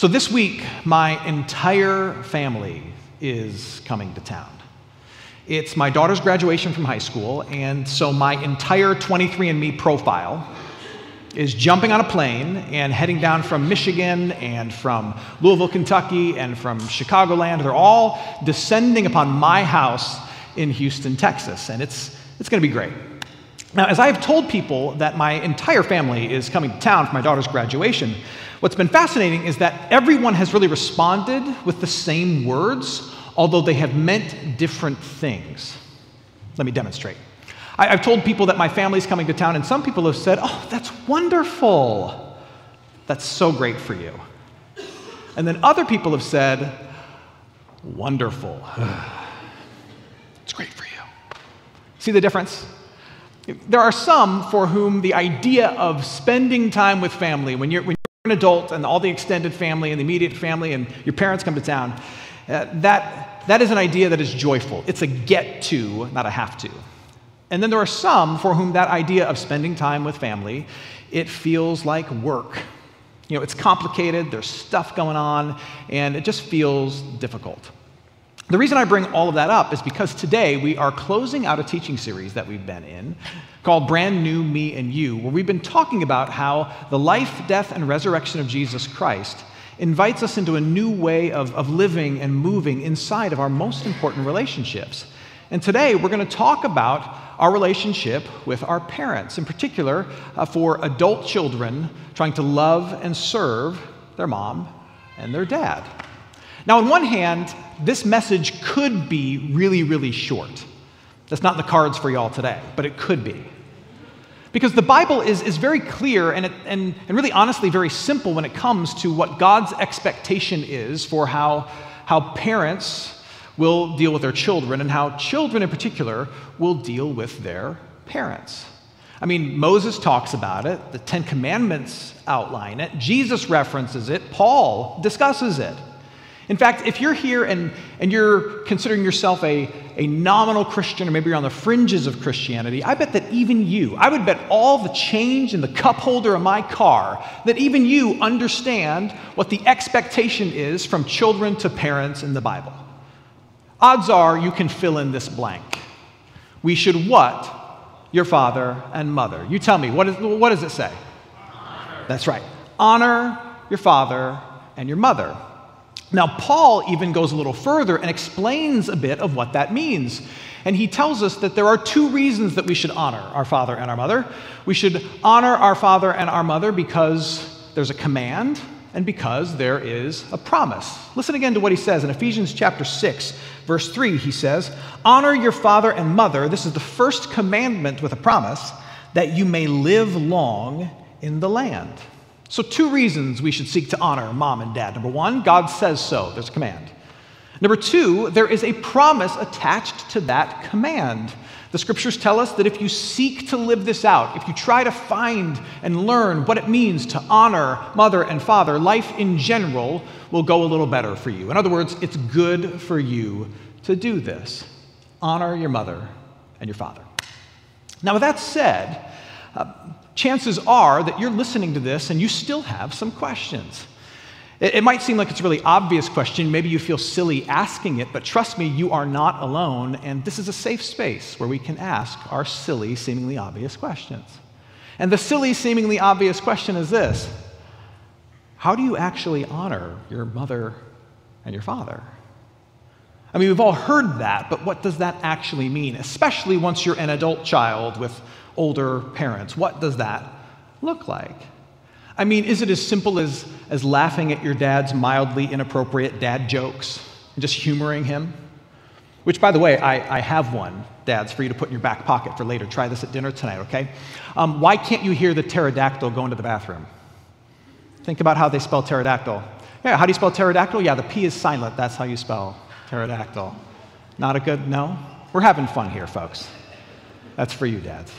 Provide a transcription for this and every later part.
So, this week, my entire family is coming to town. It's my daughter's graduation from high school, and so my entire 23andMe profile is jumping on a plane and heading down from Michigan and from Louisville, Kentucky, and from Chicagoland. They're all descending upon my house in Houston, Texas, and it's, it's going to be great. Now, as I have told people that my entire family is coming to town for my daughter's graduation, what's been fascinating is that everyone has really responded with the same words, although they have meant different things. Let me demonstrate. I, have told people that my family's coming to town, and some people have said, Oh, that's wonderful. That's so great for you. And then other people have said, Wonderful. it's great for you. See the difference? There are some for whom the idea of spending time with family, when you're, when you're an adult and all the extended family and the immediate family and your parents come to town, uh, that, that is an idea that is joyful. It's a get to, not a have to. And then there are some for whom that idea of spending time with family, it feels like work. You know, it's complicated, there's stuff going on, and it just feels difficult. The reason I bring all of that up is because today we are closing out a teaching series that we've been in called Brand New Me and You, where we've been talking about how the life, death, and resurrection of Jesus Christ invites us into a new way of, of living and moving inside of our most important relationships. And today we're going to talk about our relationship with our parents, in particular uh, for adult children trying to love and serve their mom and their dad. Now, on one hand, this message could be really, really short. That's not in the cards for y'all today, but it could be. Because the Bible is, is very clear and, it, and, and really honestly very simple when it comes to what God's expectation is for how, how parents will deal with their children and how children in particular will deal with their parents. I mean, Moses talks about it, the Ten Commandments outline it, Jesus references it, Paul discusses it. In fact, if you're here and, and you're considering yourself a, a nominal Christian, or maybe you're on the fringes of Christianity, I bet that even you, I would bet all the change in the cup holder of my car, that even you understand what the expectation is from children to parents in the Bible. Odds are you can fill in this blank. We should what? Your father and mother. You tell me, what, is, what does it say? Honor. That's right. Honor your father and your mother. Now, Paul even goes a little further and explains a bit of what that means. And he tells us that there are two reasons that we should honor our father and our mother. We should honor our father and our mother because there's a command and because there is a promise. Listen again to what he says in Ephesians chapter 6, verse 3. He says, Honor your father and mother. This is the first commandment with a promise that you may live long in the land. So, two reasons we should seek to honor mom and dad. Number one, God says so, there's a command. Number two, there is a promise attached to that command. The scriptures tell us that if you seek to live this out, if you try to find and learn what it means to honor mother and father, life in general will go a little better for you. In other words, it's good for you to do this. Honor your mother and your father. Now, with that said, chances are that you're listening to this and you still have some questions. It, it might seem like it's a really obvious question. Maybe you feel silly asking it, but trust me, you are not alone, and this is a safe space where we can ask our silly, seemingly obvious questions. And the silly, seemingly obvious question is this How do you actually honor your mother and your father? I mean, we've all heard that, but what does that actually mean? Especially once you're an adult child with older parents. What does that look like? I mean, is it as simple as, as laughing at your dad's mildly inappropriate dad jokes and just humoring him? Which, by the way, I, I have one, dads, for you to put in your back pocket for later. Try this at dinner tonight, okay? Um, why can't you hear the pterodactyl going to the bathroom? Think about how they spell pterodactyl. Yeah, how do you spell pterodactyl? Yeah, the P is silent. That's how you spell pterodactyl. Not a good, no? We're having fun here, folks. That's for you, dads.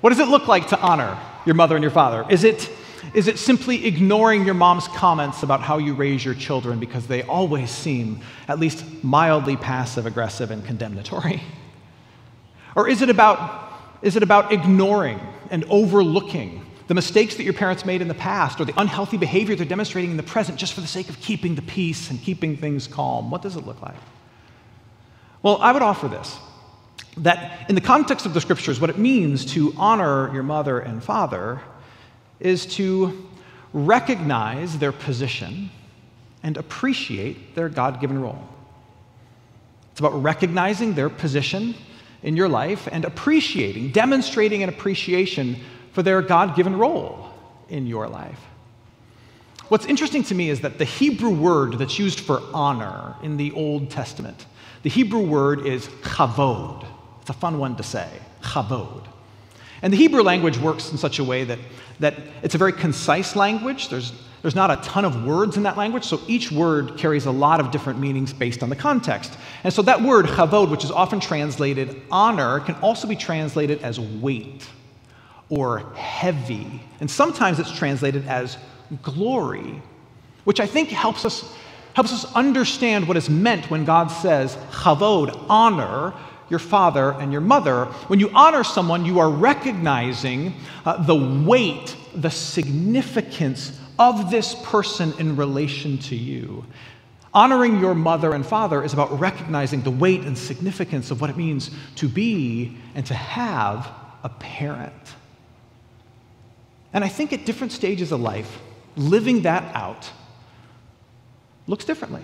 What does it look like to honor your mother and your father? Is it, is it simply ignoring your mom's comments about how you raise your children because they always seem at least mildly passive aggressive and condemnatory? Or is it about, is it about ignoring and overlooking the mistakes that your parents made in the past or the unhealthy behavior they're demonstrating in the present just for the sake of keeping the peace and keeping things calm? What does it look like? Well, I would offer this that in the context of the scriptures, what it means to honor your mother and father is to recognize their position and appreciate their God given role. It's about recognizing their position in your life and appreciating, demonstrating an appreciation for their God given role in your life. What's interesting to me is that the Hebrew word that's used for honor in the Old Testament, the Hebrew word is chavod. It's a fun one to say, chavod. And the Hebrew language works in such a way that, that it's a very concise language. There's, there's not a ton of words in that language, so each word carries a lot of different meanings based on the context. And so that word, chavod, which is often translated honor, can also be translated as weight or heavy. And sometimes it's translated as glory, which I think helps us, helps us understand what is meant when God says, chavod, honor your father and your mother. When you honor someone, you are recognizing uh, the weight, the significance of this person in relation to you. Honoring your mother and father is about recognizing the weight and significance of what it means to be and to have a parent. And I think at different stages of life, living that out looks differently.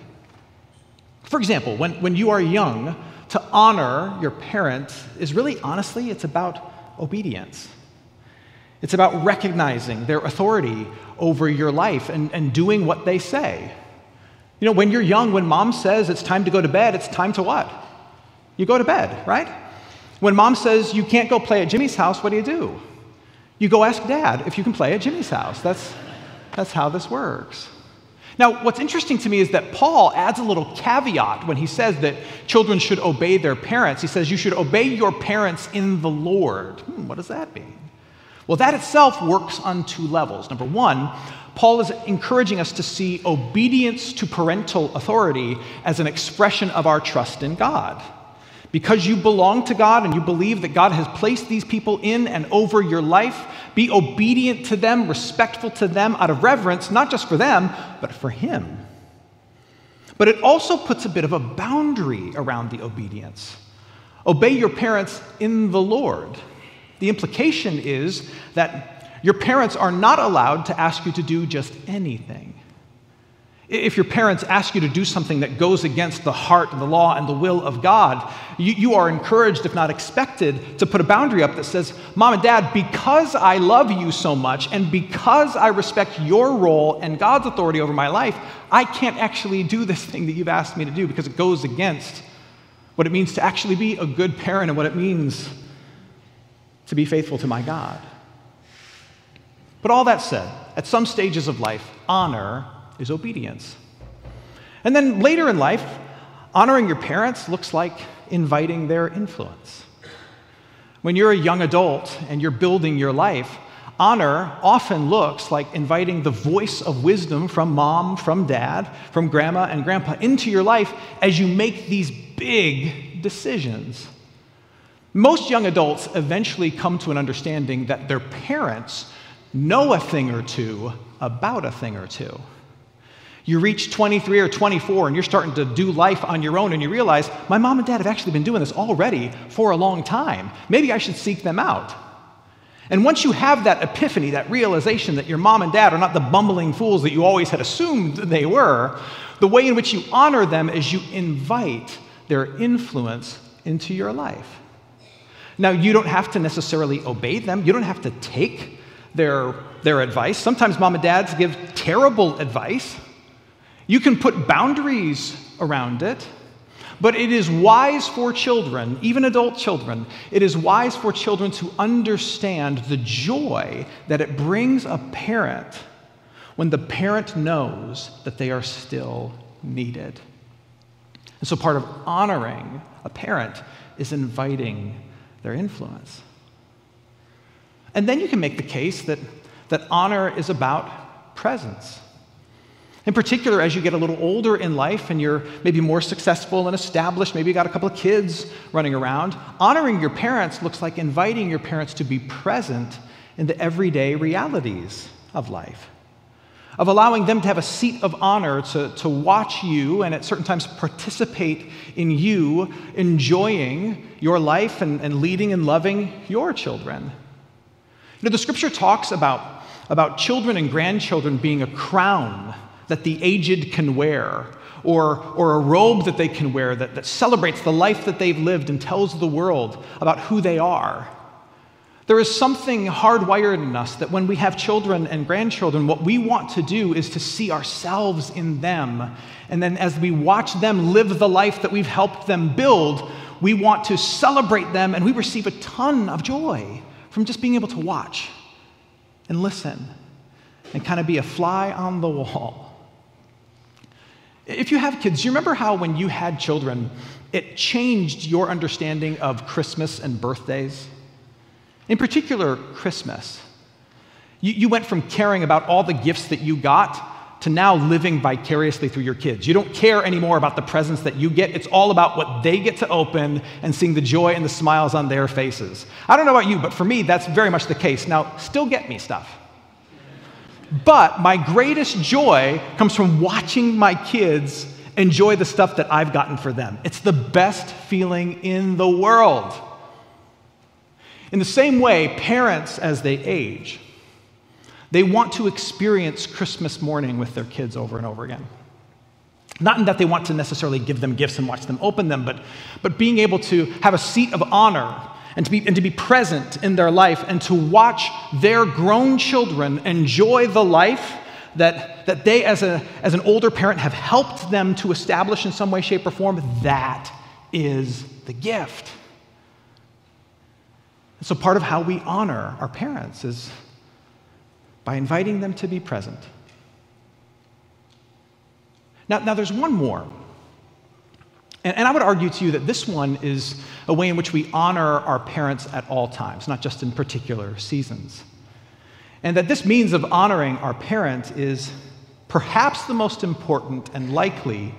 For example, when, when you are young, to honor your parents is really, honestly, it's about obedience. It's about recognizing their authority over your life and, and doing what they say. You know, when you're young, when mom says it's time to go to bed, it's time to what? You go to bed, right? When mom says you can't go play at Jimmy's house, what do you do? You go ask dad if you can play at Jimmy's house. That's, that's how this works. Now, what's interesting to me is that Paul adds a little caveat when he says that children should obey their parents. He says, You should obey your parents in the Lord. Hmm, what does that mean? Well, that itself works on two levels. Number one, Paul is encouraging us to see obedience to parental authority as an expression of our trust in God. Because you belong to God and you believe that God has placed these people in and over your life, be obedient to them, respectful to them out of reverence, not just for them, but for Him. But it also puts a bit of a boundary around the obedience. Obey your parents in the Lord. The implication is that your parents are not allowed to ask you to do just anything. If your parents ask you to do something that goes against the heart the law and the will of God, you, you, are encouraged, if not expected, to put a boundary up that says, Mom and Dad, because I love you so much and because I respect your role and God's authority over my life, I can't actually do this thing that you've asked me to do because it goes against what it means to actually be a good parent and what it means to be faithful to my God. But all that said, at some stages of life, honor is obedience. And then later in life, honoring your parents looks like inviting their influence. When you're a young adult and you're building your life, honor often looks like inviting the voice of wisdom from mom, from dad, from grandma and grandpa into your life as you make these big decisions. Most young adults eventually come to an understanding that their parents know a thing or two about a thing or two. You reach 23 or 24 and you're starting to do life on your own and you realize, my mom and dad have actually been doing this already for a long time. Maybe I should seek them out. And once you have that epiphany, that realization that your mom and dad are not the bumbling fools that you always had assumed they were, the way in which you honor them is you invite their influence into your life. Now, you don't have to necessarily obey them, you don't have to take their, their advice. Sometimes mom and dads give terrible advice. You can put boundaries around it, but it is wise for children, even adult children, it is wise for children to understand the joy that it brings a parent when the parent knows that they are still needed. And so part of honoring a parent is inviting their influence. And then you can make the case that, that honor is about presence. In particular, as you get a little older in life and you're maybe more successful and established, maybe you got a couple of kids running around, honoring your parents looks like inviting your parents to be present in the everyday realities of life, of allowing them to have a seat of honor to, to watch you and at certain times participate in you enjoying your life and, and leading and loving your children. You know, the scripture talks about, about children and grandchildren being a crown that the aged can wear, or, or a robe that they can wear that, that celebrates the life that they've lived and tells the world about who they are. There is something hardwired in us that when we have children and grandchildren, what we want to do is to see ourselves in them. And then as we watch them live the life that we've helped them build, we want to celebrate them and we receive a ton of joy from just being able to watch and listen and kind of be a fly on the wall. If you have kids, you remember how when you had children, it changed your understanding of Christmas and birthdays? In particular, Christmas. You, you went from caring about all the gifts that you got to now living vicariously through your kids. You don't care anymore about the presents that you get. It's all about what they get to open and seeing the joy and the smiles on their faces. I don't know about you, but for me, that's very much the case. Now, still get me stuff. But my greatest joy comes from watching my kids enjoy the stuff that I've gotten for them. It's the best feeling in the world. In the same way, parents, as they age, they want to experience Christmas morning with their kids over and over again. Not in that they want to necessarily give them gifts and watch them open them, but, but being able to have a seat of honor and to, be, and to be present in their life and to watch their grown children enjoy the life that, that they, as, a, as an older parent, have helped them to establish in some way, shape, or form, that is the gift. And So, part of how we honor our parents is by inviting them to be present. Now, now there's one more. And, and I would argue to you that this one is a way in which we honor our parents at all times, not just in particular seasons. And that this means of honoring our parents is perhaps the most important and likely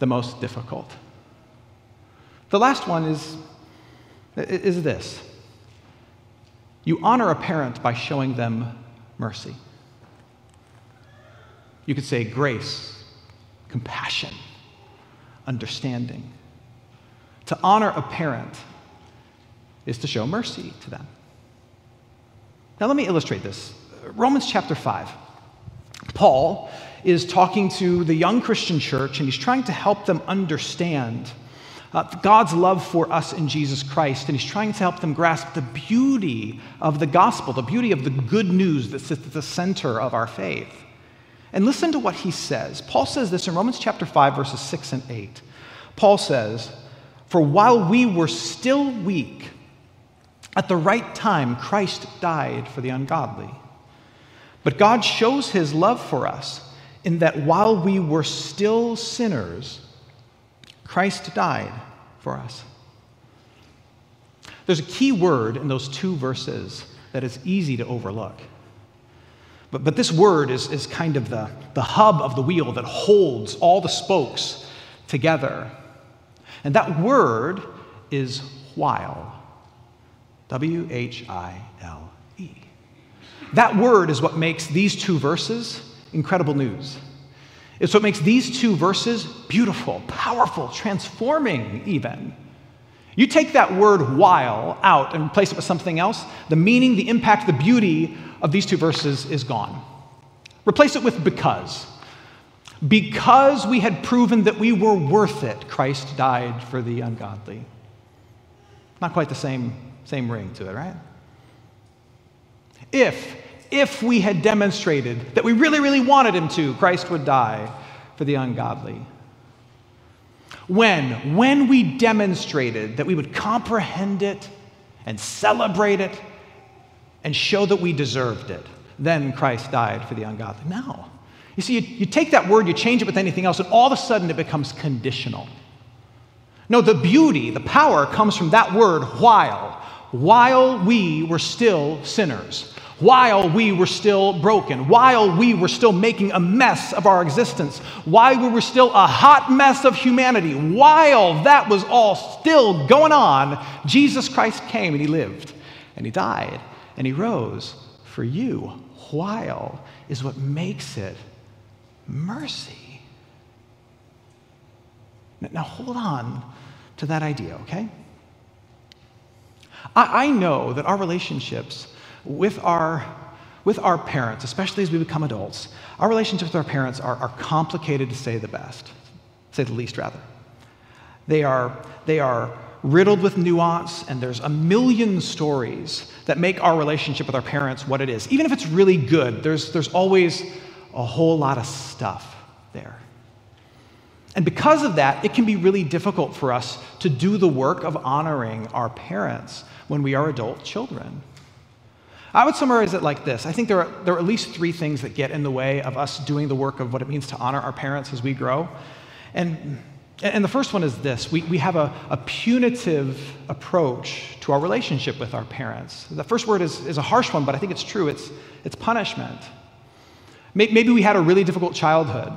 the most difficult. The last one is, is this you honor a parent by showing them mercy. You could say grace, compassion, understanding. To honor a parent is to show mercy to them. Now, let me illustrate this. Romans chapter 5. Paul is talking to the young Christian church and he's trying to help them understand uh, God's love for us in Jesus Christ, and he's trying to help them grasp the beauty of the gospel, the beauty of the good news that sits at the center of our faith. And listen to what he says. Paul says this in Romans chapter 5, verses 6 and 8. Paul says, For while we were still weak, at the right time, Christ died for the ungodly. But God shows his love for us in that while we were still sinners, Christ died for us. There's a key word in those two verses that is easy to overlook. But, but this word is, is kind of the, the hub of the wheel that holds all the spokes together. And that word is while. W H I L E. That word is what makes these two verses incredible news. It's what makes these two verses beautiful, powerful, transforming, even. You take that word while out and replace it with something else, the meaning, the impact, the beauty of these two verses is gone. Replace it with because. Because we had proven that we were worth it, Christ died for the ungodly. Not quite the same, same ring to it, right? If if we had demonstrated that we really, really wanted him to, Christ would die for the ungodly. When? When we demonstrated that we would comprehend it and celebrate it and show that we deserved it, then Christ died for the ungodly. Now, you see, you, you take that word, you change it with anything else, and all of a sudden it becomes conditional. No, the beauty, the power comes from that word, while. While we were still sinners while we were still broken, while we were still making a mess of our existence, while we were still a hot mess of humanity, while that was all still going on, Jesus Christ came and he lived and he died and he rose for you. While is what makes it mercy. Now, hold on to that idea, okay? I, know that our relationships with our, with our parents, especially as we become adults, our relationships with our parents are, are complicated to say the best, say the least, rather. They are, they are riddled with nuance, and there's a million stories that make our relationship with our parents what it is. Even if it's really good, there's, there's always a whole lot of stuff there. And because of that, it can be really difficult for us to do the work of honoring our parents when we are adult children. I would summarize it like this I think there are, there are at least three things that get in the way of us doing the work of what it means to honor our parents as we grow. And and the first one is this we, we have a, a punitive approach to our relationship with our parents. The first word is, is a harsh one, but I think it's true it's, it's punishment. Maybe we had a really difficult childhood.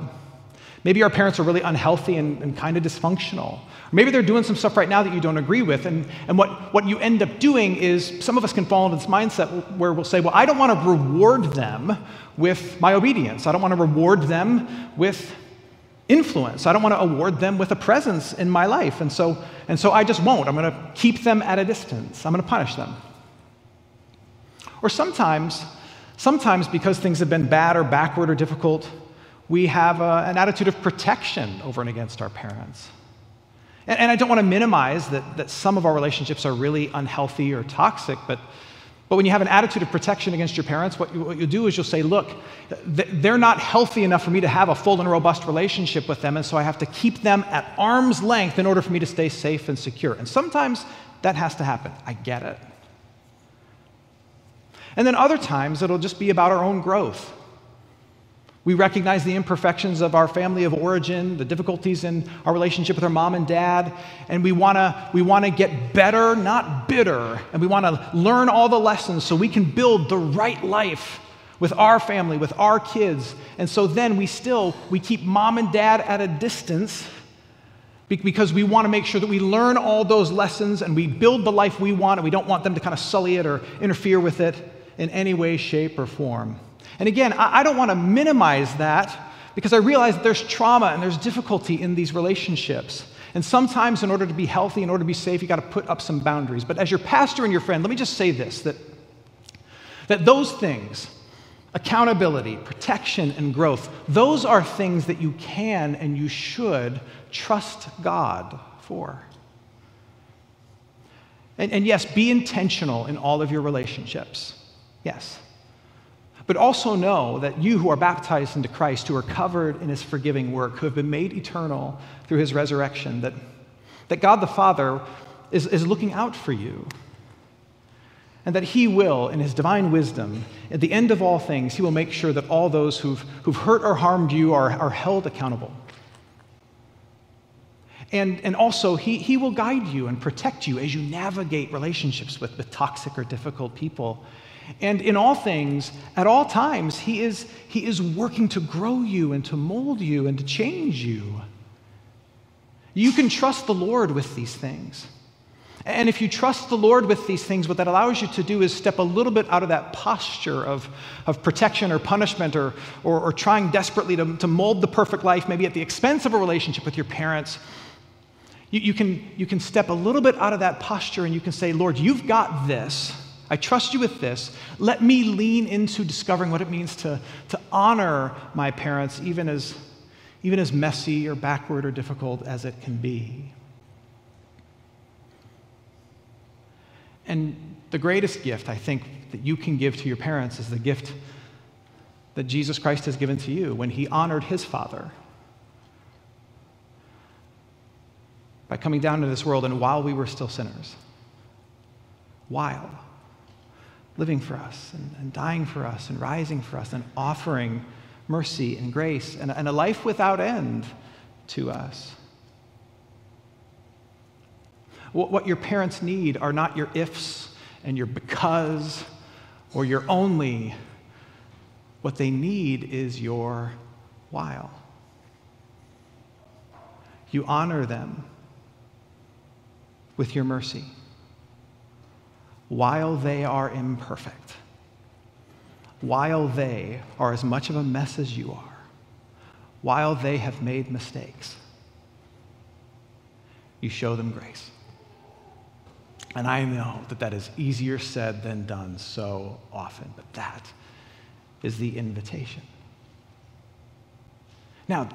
Maybe our parents are really unhealthy and, and kind of dysfunctional. Maybe they're doing some stuff right now that you don't agree with. And, and what, what you end up doing is some of us can fall into this mindset where we'll say, Well, I don't want to reward them with my obedience. I don't want to reward them with influence. I don't want to award them with a presence in my life. And so, and so I just won't. I'm going to keep them at a distance. I'm going to punish them. Or sometimes, sometimes because things have been bad or backward or difficult, we have a, an attitude of protection over and against our parents. And, and I don't want to minimize that, that some of our relationships are really unhealthy or toxic, but but when you have an attitude of protection against your parents, what, you, what you'll do is you'll say, look, they're not healthy enough for me to have a full and robust relationship with them, and so I have to keep them at arm's length in order for me to stay safe and secure. And sometimes that has to happen. I get it. And then other times it'll just be about our own growth. We recognize the imperfections of our family of origin, the difficulties in our relationship with our mom and dad, and we want to we want to get better, not bitter, and we want to learn all the lessons so we can build the right life with our family, with our kids. And so then we still we keep mom and dad at a distance because we want to make sure that we learn all those lessons and we build the life we want and we don't want them to kind of sully it or interfere with it in any way, shape, or form. And again, I, don't want to minimize that because I realize that there's trauma and there's difficulty in these relationships. And sometimes, in order to be healthy, in order to be safe, you got to put up some boundaries. But as your pastor and your friend, let me just say this that, that those things, accountability, protection, and growth, those are things that you can and you should trust God for. And, and yes, be intentional in all of your relationships. Yes. But also know that you who are baptized into Christ, who are covered in his forgiving work, who have been made eternal through his resurrection, that, that God the Father is, is looking out for you. And that he will, in his divine wisdom, at the end of all things, he will make sure that all those who've, who've hurt or harmed you are, are held accountable. And, and also, he, he will guide you and protect you as you navigate relationships with, with toxic or difficult people and in all things, at all times, he is, he is working to grow you and to mold you and to change you. You can trust the Lord with these things. And if you trust the Lord with these things, what that allows you to do is step a little bit out of that posture of, of protection or punishment or, or, or trying desperately to, to mold the perfect life, maybe at the expense of a relationship with your parents. You, you, can, you can step a little bit out of that posture and you can say, Lord, you've got this. I trust you with this. Let me lean into discovering what it means to, to honor my parents, even as, even as messy or backward or difficult as it can be. And the greatest gift, I think, that you can give to your parents is the gift that Jesus Christ has given to you when he honored his Father by coming down to this world and while we were still sinners. While living for us and, and, dying for us and rising for us and offering mercy and grace and, and a life without end to us. What, what your parents need are not your ifs and your because or your only. What they need is your while. You honor them with your mercy while they are imperfect, while they are as much of a mess as you are, while they have made mistakes, you show them grace. And I know that that is easier said than done so often, but that is the invitation. Now,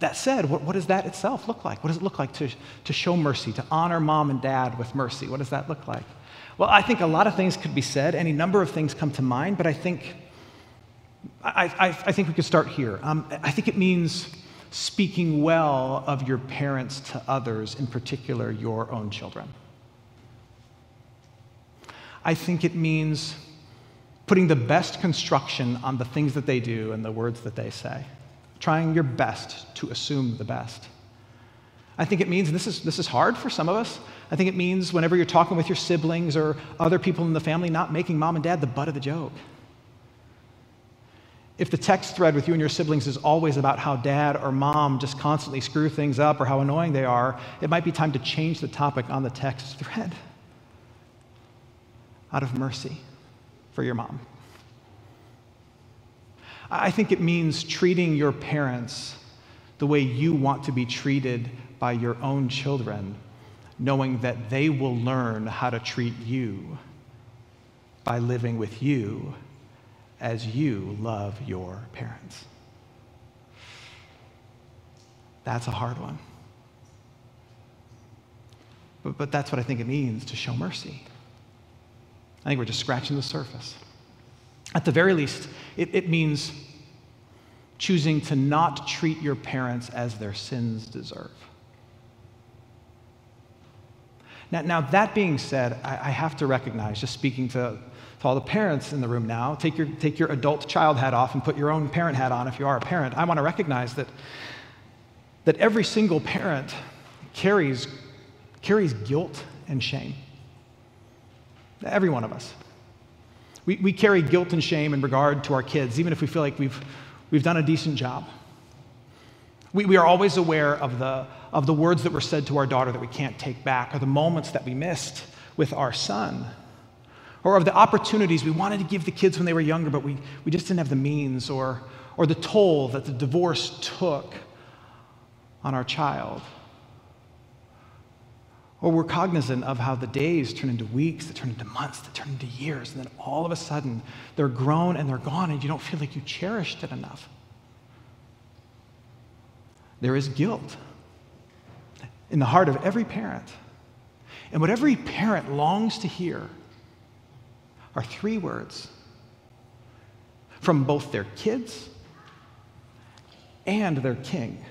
that said, what, what, does that itself look like? What does it look like to, to show mercy, to honor mom and dad with mercy? What does that look like? Well, I think a lot of things could be said. Any number of things come to mind, but I think, I, I, I think we could start here. Um, I think it means speaking well of your parents to others, in particular your own children. I think it means putting the best construction on the things that they do and the words that they say, trying your best to assume the best. I think it means, this is, this is hard for some of us, I think it means whenever you're talking with your siblings or other people in the family, not making mom and dad the butt of the joke. If the text thread with you and your siblings is always about how dad or mom just constantly screw things up or how annoying they are, it might be time to change the topic on the text thread out of mercy for your mom. I think it means treating your parents the way you want to be treated by your own children, knowing that they will learn how to treat you by living with you as you love your parents. That's a hard one. But, but that's what I think it means to show mercy. I think we're just scratching the surface. At the very least, it, it means choosing to not treat your parents as their sins deserve. Now, now that being said, I, I have to recognize, just speaking to, to all the parents in the room now, take your, take your adult child hat off and put your own parent hat on if you are a parent. I want to recognize that, that every single parent carries, carries guilt and shame. Every one of us. We, we carry guilt and shame in regard to our kids, even if we feel like we've, we've done a decent job. We, we are always aware of the, of the words that were said to our daughter that we can't take back, or the moments that we missed with our son, or of the opportunities we wanted to give the kids when they were younger, but we, we just didn't have the means, or, or the toll that the divorce took on our child. Or we're cognizant of how the days turn into weeks, that turn into months, that turn into years, and then all of a sudden they're grown and they're gone, and you don't feel like you cherished it enough. There is guilt in the heart of every parent. And what every parent longs to hear are three words from both their kids and their king.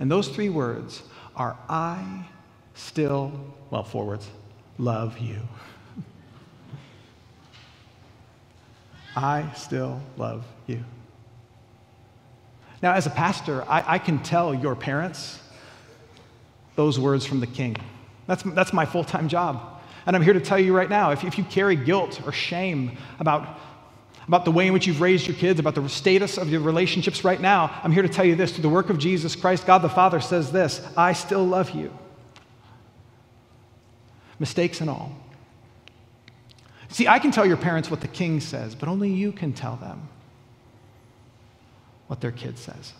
And those three words are I still, well, forwards, love you. I still love you. Now, as a pastor, I, I, can tell your parents those words from the king. That's, that's my full time job. And I'm here to tell you right now if, if you carry guilt or shame about, about the way in which you've raised your kids, about the status of your relationships right now, I'm here to tell you this through the work of Jesus Christ, God the Father says this I still love you. Mistakes and all. See, I can tell your parents what the king says, but only you can tell them what their kid says.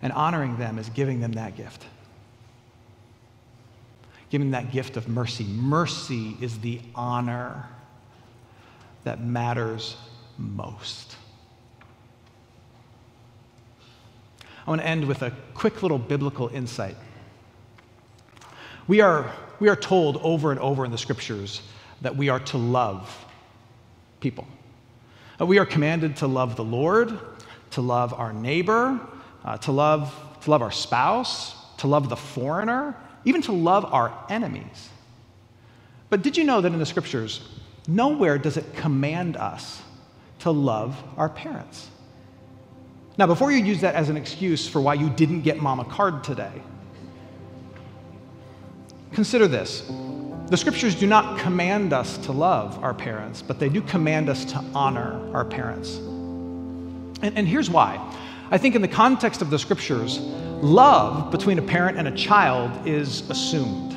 And honoring them is giving them that gift. Giving that gift of mercy. Mercy is the honor that matters most. I want to end with a quick little biblical insight. We are, we are told over and over in the scriptures that we are to love people. Uh, we are commanded to love the Lord, to love our neighbor, uh, to, love, to love our spouse, to love the foreigner, even to love our enemies. But did you know that in the scriptures, nowhere does it command us to love our parents? Now, before you use that as an excuse for why you didn't get mom a card today, consider this. The scriptures do not command us to love our parents, but they do command us to honor our parents. And, and here's why. I think in the context of the scriptures, love between a parent and a child is assumed.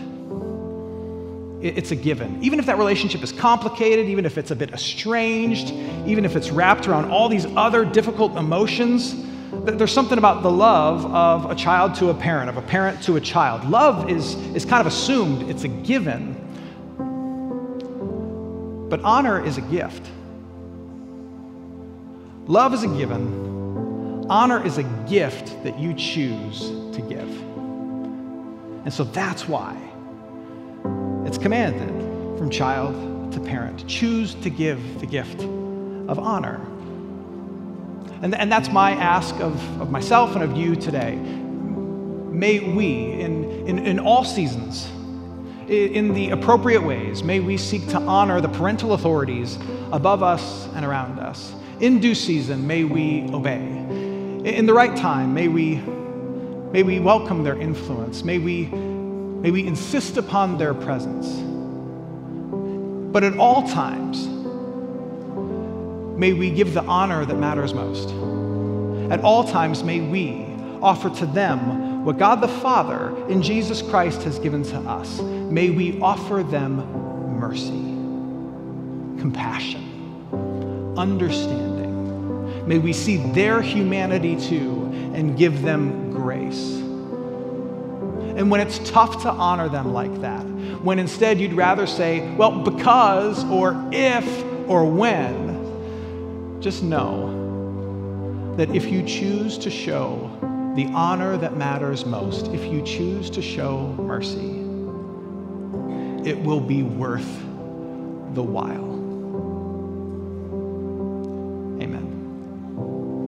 It's a given. Even if that relationship is complicated, even if it's a bit estranged, even if it's wrapped around all these other difficult emotions, there's something about the love of a child to a parent, of a parent to a child. Love is, is kind of assumed, it's a given. But honor is a gift. Love is a given. Honor is a gift that you choose to give. And so that's why it's commanded from child to parent. Choose to give the gift of honor. And, and that's my ask of, of myself and of you today. May we, in, in, in all seasons, in the appropriate ways, may we seek to honor the parental authorities above us and around us. In due season, may we obey. In the right time, may we, may we welcome their influence. May we, may we insist upon their presence. But at all times, may we give the honor that matters most. At all times, may we offer to them what God the Father in Jesus Christ has given to us. May we offer them mercy, compassion, understanding. May we see their humanity too and give them grace. And when it's tough to honor them like that, when instead you'd rather say, well, because or if or when, just know that if you choose to show the honor that matters most, if you choose to show mercy, it will be worth the while.